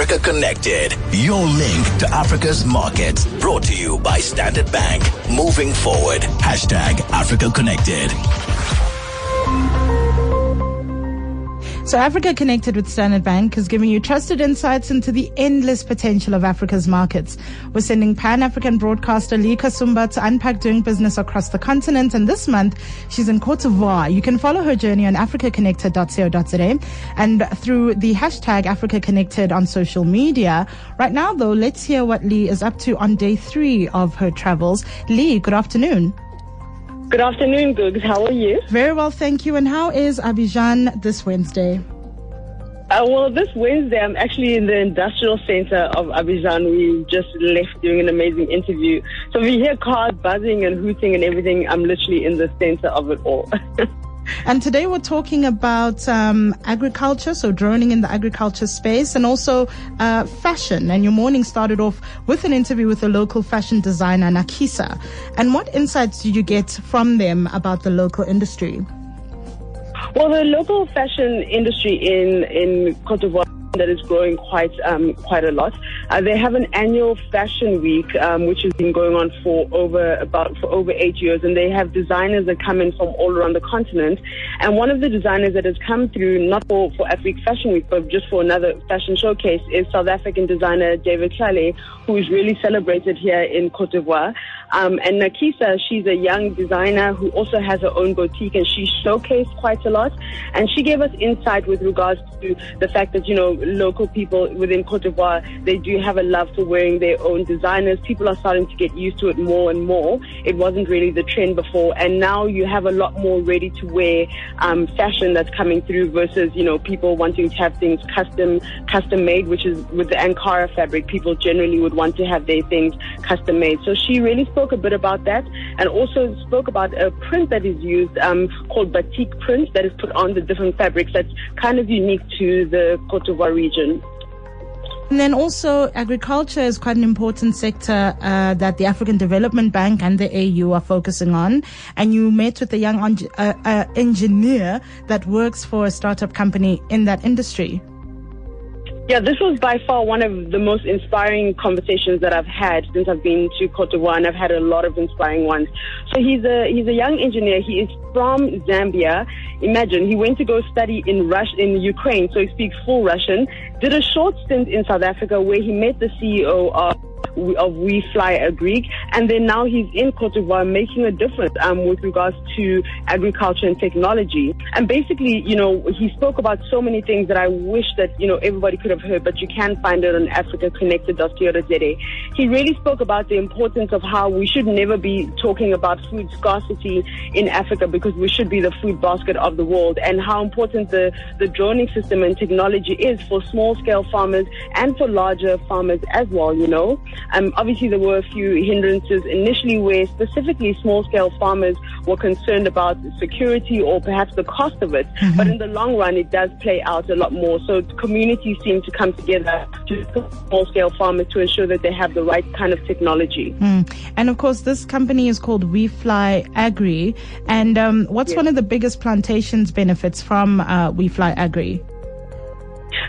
Africa Connected, your link to Africa's markets. Brought to you by Standard Bank. Moving forward. Hashtag Africa Connected. So Africa Connected with Standard Bank is giving you trusted insights into the endless potential of Africa's markets. We're sending Pan-African broadcaster Lee Kasumba to unpack doing business across the continent. And this month, she's in Cote d'Ivoire. You can follow her journey on africaconnected.co.za and through the hashtag Africa Connected on social media. Right now, though, let's hear what Lee is up to on day three of her travels. Lee, good afternoon. Good afternoon, Googs. How are you? Very well, thank you. And how is Abidjan this Wednesday? Uh, well, this Wednesday, I'm actually in the industrial center of Abidjan. We just left doing an amazing interview. So we hear cars buzzing and hooting and everything. I'm literally in the center of it all. And today we're talking about um, agriculture, so droning in the agriculture space, and also uh, fashion. And your morning started off with an interview with a local fashion designer, Nakisa. And what insights did you get from them about the local industry? Well, the local fashion industry in in Cote d'Ivoire that is growing quite um, quite a lot. Uh, they have an annual fashion week, um, which has been going on for over about for over eight years, and they have designers that come in from all around the continent. And one of the designers that has come through, not for for Africa Fashion Week, but just for another fashion showcase, is South African designer David Tlale, who is really celebrated here in Cote d'Ivoire. Um, and Nakisa, she's a young designer who also has her own boutique, and she showcased quite a lot. And she gave us insight with regards to the fact that you know local people within Cote d'Ivoire, they do have a love for wearing their own designers. People are starting to get used to it more and more. It wasn't really the trend before, and now you have a lot more ready to wear um, fashion that's coming through versus you know people wanting to have things custom custom made, which is with the Ankara fabric. People generally would want to have their things custom made. So she really spoke a bit about that, and also spoke about a print that is used um, called batik print that is put on the different fabrics. That's kind of unique to the Cote d'Ivoire region. And then also, agriculture is quite an important sector uh, that the African Development Bank and the AU are focusing on. And you met with a young uh, uh, engineer that works for a startup company in that industry. Yeah, this was by far one of the most inspiring conversations that I've had since I've been to Cote d'Ivoire, and I've had a lot of inspiring ones. So he's a he's a young engineer. He is from Zambia. Imagine he went to go study in Rush in Ukraine, so he speaks full Russian. Did a short stint in South Africa where he met the CEO of of We Fly Agri. and then now he's in Cote d'Ivoire making a difference um, with regards to agriculture and technology. And basically, you know, he spoke about so many things that I wish that you know everybody could have heard, but you can find it on AfricaConnected.co.za. He really spoke about the importance of how we should never be talking about food scarcity in Africa because we should be the food basket of the world, and how important the the droning system and technology is for small scale farmers and for larger farmers as well. You know. Um, obviously, there were a few hindrances initially where specifically small scale farmers were concerned about security or perhaps the cost of it. Mm-hmm. But in the long run, it does play out a lot more. So communities seem to come together to small scale farmers to ensure that they have the right kind of technology. Mm. And of course, this company is called We Fly Agri. And um, what's yes. one of the biggest plantations benefits from uh, We Fly Agri?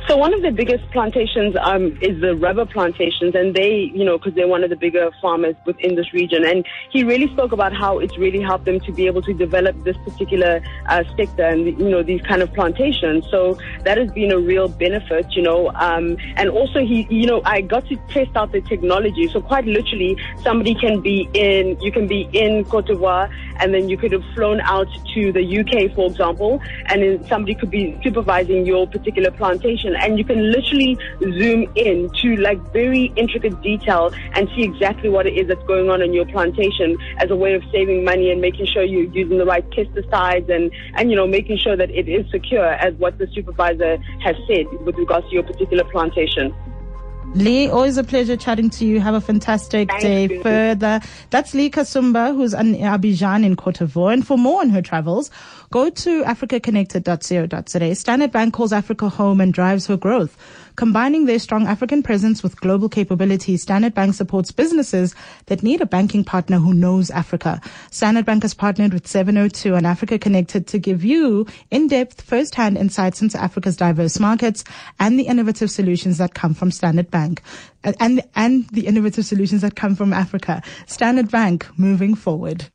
So one of the biggest plantations um, is the rubber plantations, and they, you know, because they're one of the bigger farmers within this region. And he really spoke about how it's really helped them to be able to develop this particular uh, sector and you know these kind of plantations. So that has been a real benefit, you know. Um, and also he, you know, I got to test out the technology. So quite literally, somebody can be in, you can be in Cote d'Ivoire, and then you could have flown out to the UK, for example, and then somebody could be supervising your particular plantation and you can literally zoom in to like very intricate detail and see exactly what it is that's going on in your plantation as a way of saving money and making sure you're using the right pesticides and, and you know, making sure that it is secure as what the supervisor has said with regards to your particular plantation. Lee, always a pleasure chatting to you. Have a fantastic Thank day you. further. That's Lee Kasumba, who's in Abidjan in Cote d'Ivoire. And for more on her travels, go to africaconnected.co.za. Standard Bank calls Africa home and drives her growth. Combining their strong African presence with global capabilities, Standard Bank supports businesses that need a banking partner who knows Africa. Standard Bank has partnered with 702 and Africa Connected to give you in-depth, first-hand insights into Africa's diverse markets and the innovative solutions that come from Standard Bank uh, and, and the innovative solutions that come from Africa. Standard Bank moving forward.